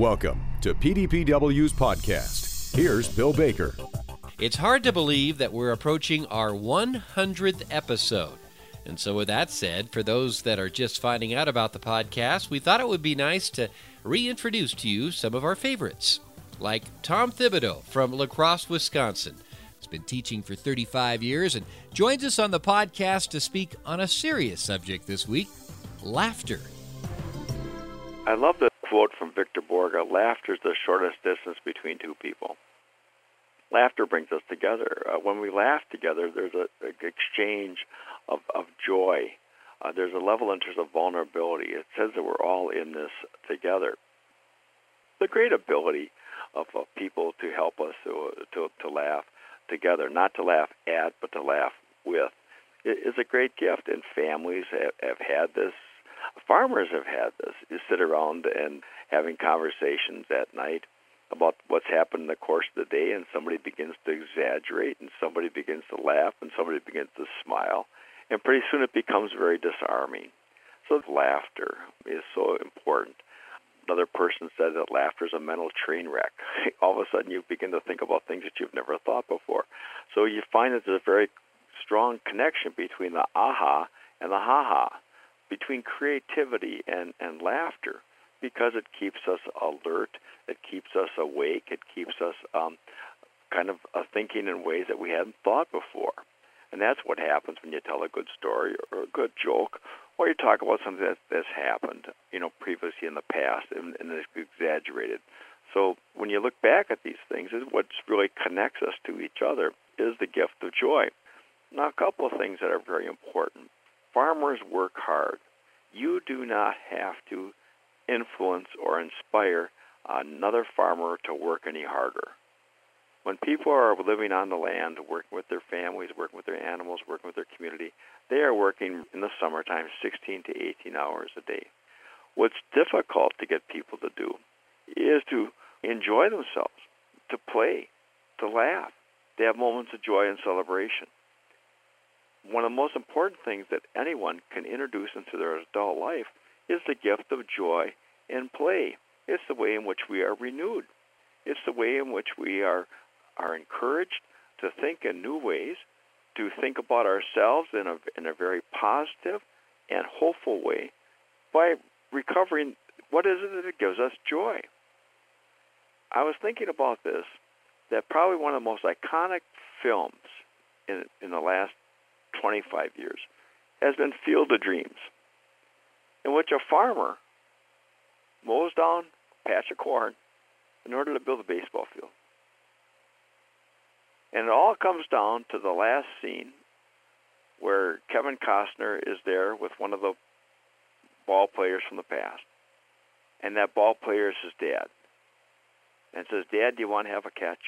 Welcome to PDPW's podcast. Here's Bill Baker. It's hard to believe that we're approaching our 100th episode. And so, with that said, for those that are just finding out about the podcast, we thought it would be nice to reintroduce to you some of our favorites, like Tom Thibodeau from La Crosse, Wisconsin. He's been teaching for 35 years and joins us on the podcast to speak on a serious subject this week laughter. I love the quote from Victor Borge laughter is the shortest distance between two people. Laughter brings us together. Uh, when we laugh together, there's an exchange of, of joy. Uh, there's a level in terms of vulnerability. It says that we're all in this together. The great ability of, of people to help us to, to, to laugh together, not to laugh at, but to laugh with, is a great gift. And families have, have had this farmers have had this. You sit around and having conversations at night about what's happened in the course of the day, and somebody begins to exaggerate, and somebody begins to laugh, and somebody begins to smile, and pretty soon it becomes very disarming. So laughter is so important. Another person said that laughter is a mental train wreck. All of a sudden, you begin to think about things that you've never thought before. So you find that there's a very strong connection between the aha and the ha ha between creativity and, and laughter because it keeps us alert, it keeps us awake, it keeps us um, kind of uh, thinking in ways that we hadn't thought before. And that's what happens when you tell a good story or a good joke, or you talk about something that, that's happened, you know, previously in the past and, and is exaggerated. So when you look back at these things, is what really connects us to each other is the gift of joy. Now, a couple of things that are very important farmers work hard. You do not have to influence or inspire another farmer to work any harder. When people are living on the land, working with their families, working with their animals, working with their community, they are working in the summertime 16 to 18 hours a day. What's difficult to get people to do is to enjoy themselves, to play, to laugh, to have moments of joy and celebration one of the most important things that anyone can introduce into their adult life is the gift of joy and play. It's the way in which we are renewed. It's the way in which we are are encouraged to think in new ways, to think about ourselves in a in a very positive and hopeful way by recovering what is it that gives us joy. I was thinking about this that probably one of the most iconic films in in the last 25 years, has been Field of Dreams, in which a farmer mows down a patch of corn in order to build a baseball field. And it all comes down to the last scene where Kevin Costner is there with one of the ball players from the past. And that ball player is his dad. And says, Dad, do you want to have a catch?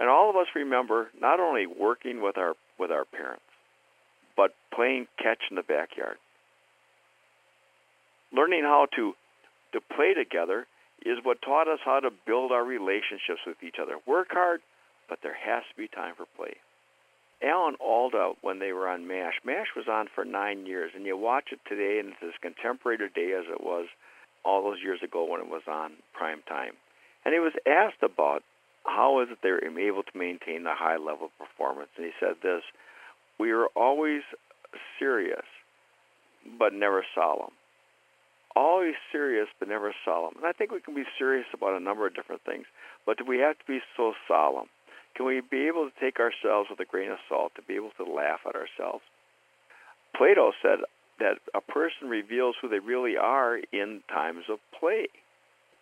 And all of us remember not only working with our with our parents, but playing catch in the backyard. Learning how to to play together is what taught us how to build our relationships with each other. Work hard, but there has to be time for play. Alan Alda, when they were on MASH, MASH was on for nine years, and you watch it today, and it's as contemporary today as it was all those years ago when it was on prime time. And he was asked about how is it they're able to maintain the high level of performance? And he said this We are always serious, but never solemn. Always serious, but never solemn. And I think we can be serious about a number of different things, but do we have to be so solemn? Can we be able to take ourselves with a grain of salt, to be able to laugh at ourselves? Plato said that a person reveals who they really are in times of play.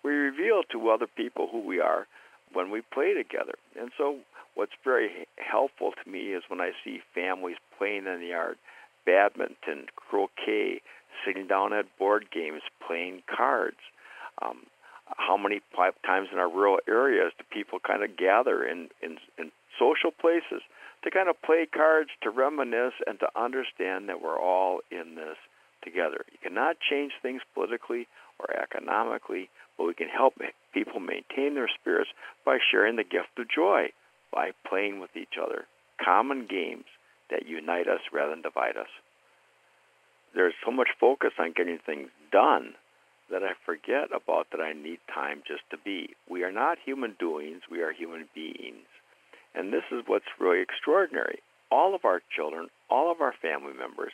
We reveal to other people who we are when we play together. And so, what's very helpful to me is when I see families playing in the yard, badminton, croquet, sitting down at board games, playing cards. Um, how many times in our rural areas do people kind of gather in, in, in social places to kind of play cards, to reminisce, and to understand that we're all in this together? You cannot change things politically or economically, but we can help people maintain their spirits by sharing the gift of joy, by playing with each other. Common games that unite us rather than divide us. There's so much focus on getting things done that I forget about that I need time just to be. We are not human doings, we are human beings. And this is what's really extraordinary. All of our children, all of our family members,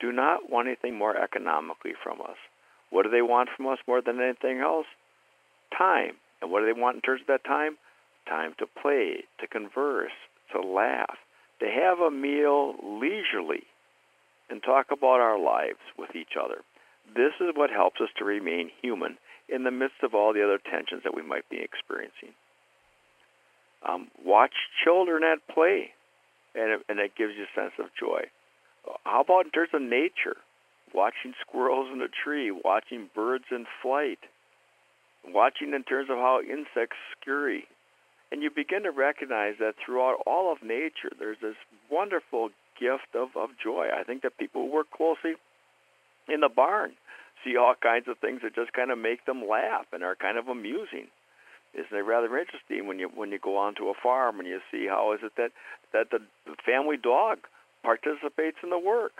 do not want anything more economically from us. What do they want from us more than anything else? Time. And what do they want in terms of that time? Time to play, to converse, to laugh, to have a meal leisurely, and talk about our lives with each other. This is what helps us to remain human in the midst of all the other tensions that we might be experiencing. Um, watch children at play, and it, and it gives you a sense of joy. How about in terms of nature? Watching squirrels in a tree, watching birds in flight, watching in terms of how insects scurry. And you begin to recognize that throughout all of nature, there's this wonderful gift of, of joy. I think that people who work closely in the barn see all kinds of things that just kind of make them laugh and are kind of amusing. Isn't it rather interesting when you when you go onto a farm and you see how is it that that the family dog participates in the work,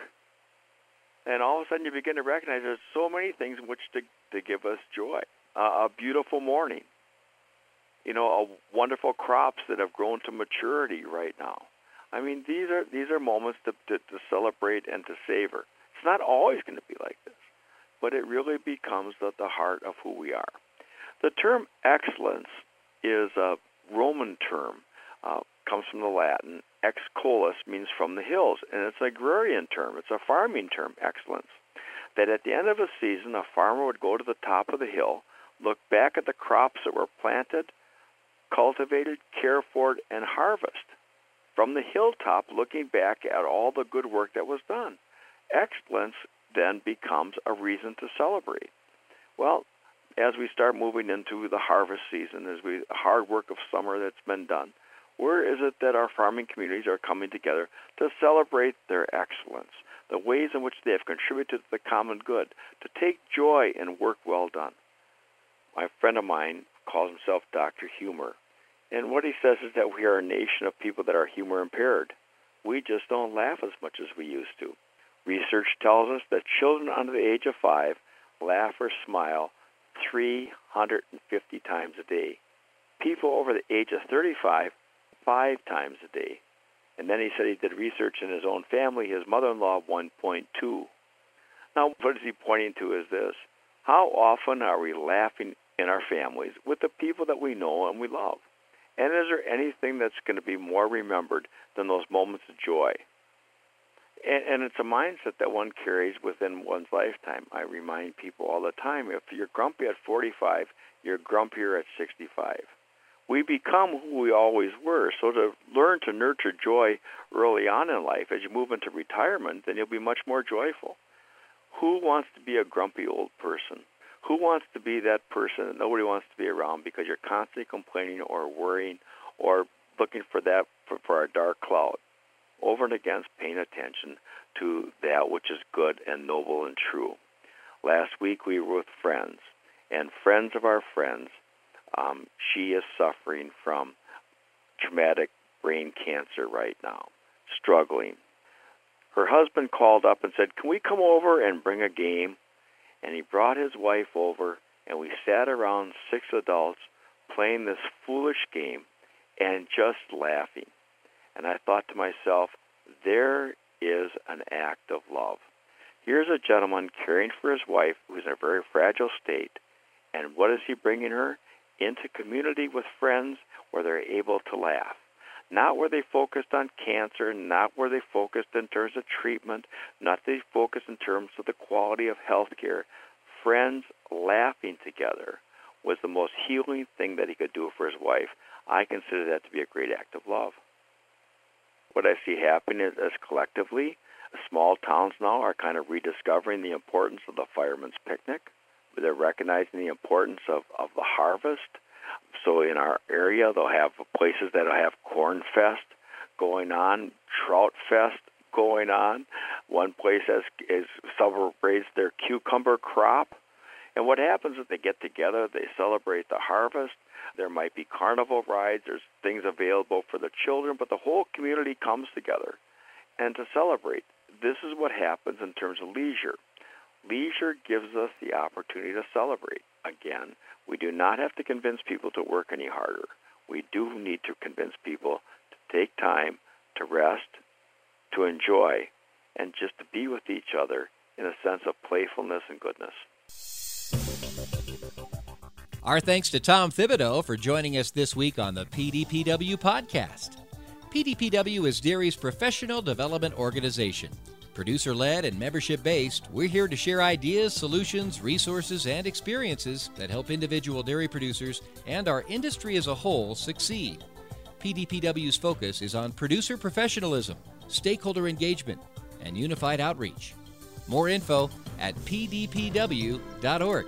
and all of a sudden you begin to recognize there's so many things in which to to give us joy. Uh, a beautiful morning, you know, a wonderful crops that have grown to maturity right now. I mean, these are these are moments to, to, to celebrate and to savor. It's not always going to be like this, but it really becomes the, the heart of who we are. The term excellence is a Roman term, uh, comes from the Latin. Ex collis means from the hills, and it's an agrarian term. It's a farming term, excellence. That at the end of a season, a farmer would go to the top of the hill, look back at the crops that were planted, cultivated, cared for, and harvest. From the hilltop, looking back at all the good work that was done. Excellence then becomes a reason to celebrate. Well, as we start moving into the harvest season, as we hard work of summer that's been done, where is it that our farming communities are coming together to celebrate their excellence, the ways in which they have contributed to the common good, to take joy in work well done? My friend of mine calls himself Dr. Humor, and what he says is that we are a nation of people that are humor impaired. We just don't laugh as much as we used to. Research tells us that children under the age of five laugh or smile 350 times a day. People over the age of 35, five times a day. And then he said he did research in his own family, his mother in law 1.2. Now, what is he pointing to is this How often are we laughing in our families with the people that we know and we love? And is there anything that's going to be more remembered than those moments of joy? And, and it's a mindset that one carries within one's lifetime. I remind people all the time if you're grumpy at 45, you're grumpier at 65. We become who we always were. So to learn to nurture joy early on in life, as you move into retirement, then you'll be much more joyful. Who wants to be a grumpy old person? Who wants to be that person that nobody wants to be around because you're constantly complaining or worrying or looking for that for, for a dark cloud? over and against paying attention to that which is good and noble and true. Last week we were with friends, and friends of our friends, um, she is suffering from traumatic brain cancer right now, struggling. Her husband called up and said, Can we come over and bring a game? And he brought his wife over, and we sat around six adults playing this foolish game and just laughing. And I thought to myself, there is an act of love. Here's a gentleman caring for his wife who's in a very fragile state. And what is he bringing her? Into community with friends where they're able to laugh. Not where they focused on cancer, not where they focused in terms of treatment, not they focused in terms of the quality of health care. Friends laughing together was the most healing thing that he could do for his wife. I consider that to be a great act of love what I see happening is, is collectively, small towns now are kind of rediscovering the importance of the fireman's picnic. They're recognizing the importance of, of the harvest. So in our area, they'll have places that'll have corn fest going on, trout fest going on. One place has is celebrates their cucumber crop. And what happens is they get together, they celebrate the harvest, there might be carnival rides, there's things available for the children, but the whole community comes together and to celebrate. This is what happens in terms of leisure. Leisure gives us the opportunity to celebrate. Again, we do not have to convince people to work any harder. We do need to convince people to take time to rest, to enjoy, and just to be with each other in a sense of playfulness and goodness. Our thanks to Tom Thibodeau for joining us this week on the PDPW podcast. PDPW is Dairy's professional development organization. Producer led and membership based, we're here to share ideas, solutions, resources, and experiences that help individual dairy producers and our industry as a whole succeed. PDPW's focus is on producer professionalism, stakeholder engagement, and unified outreach. More info at pdpw.org.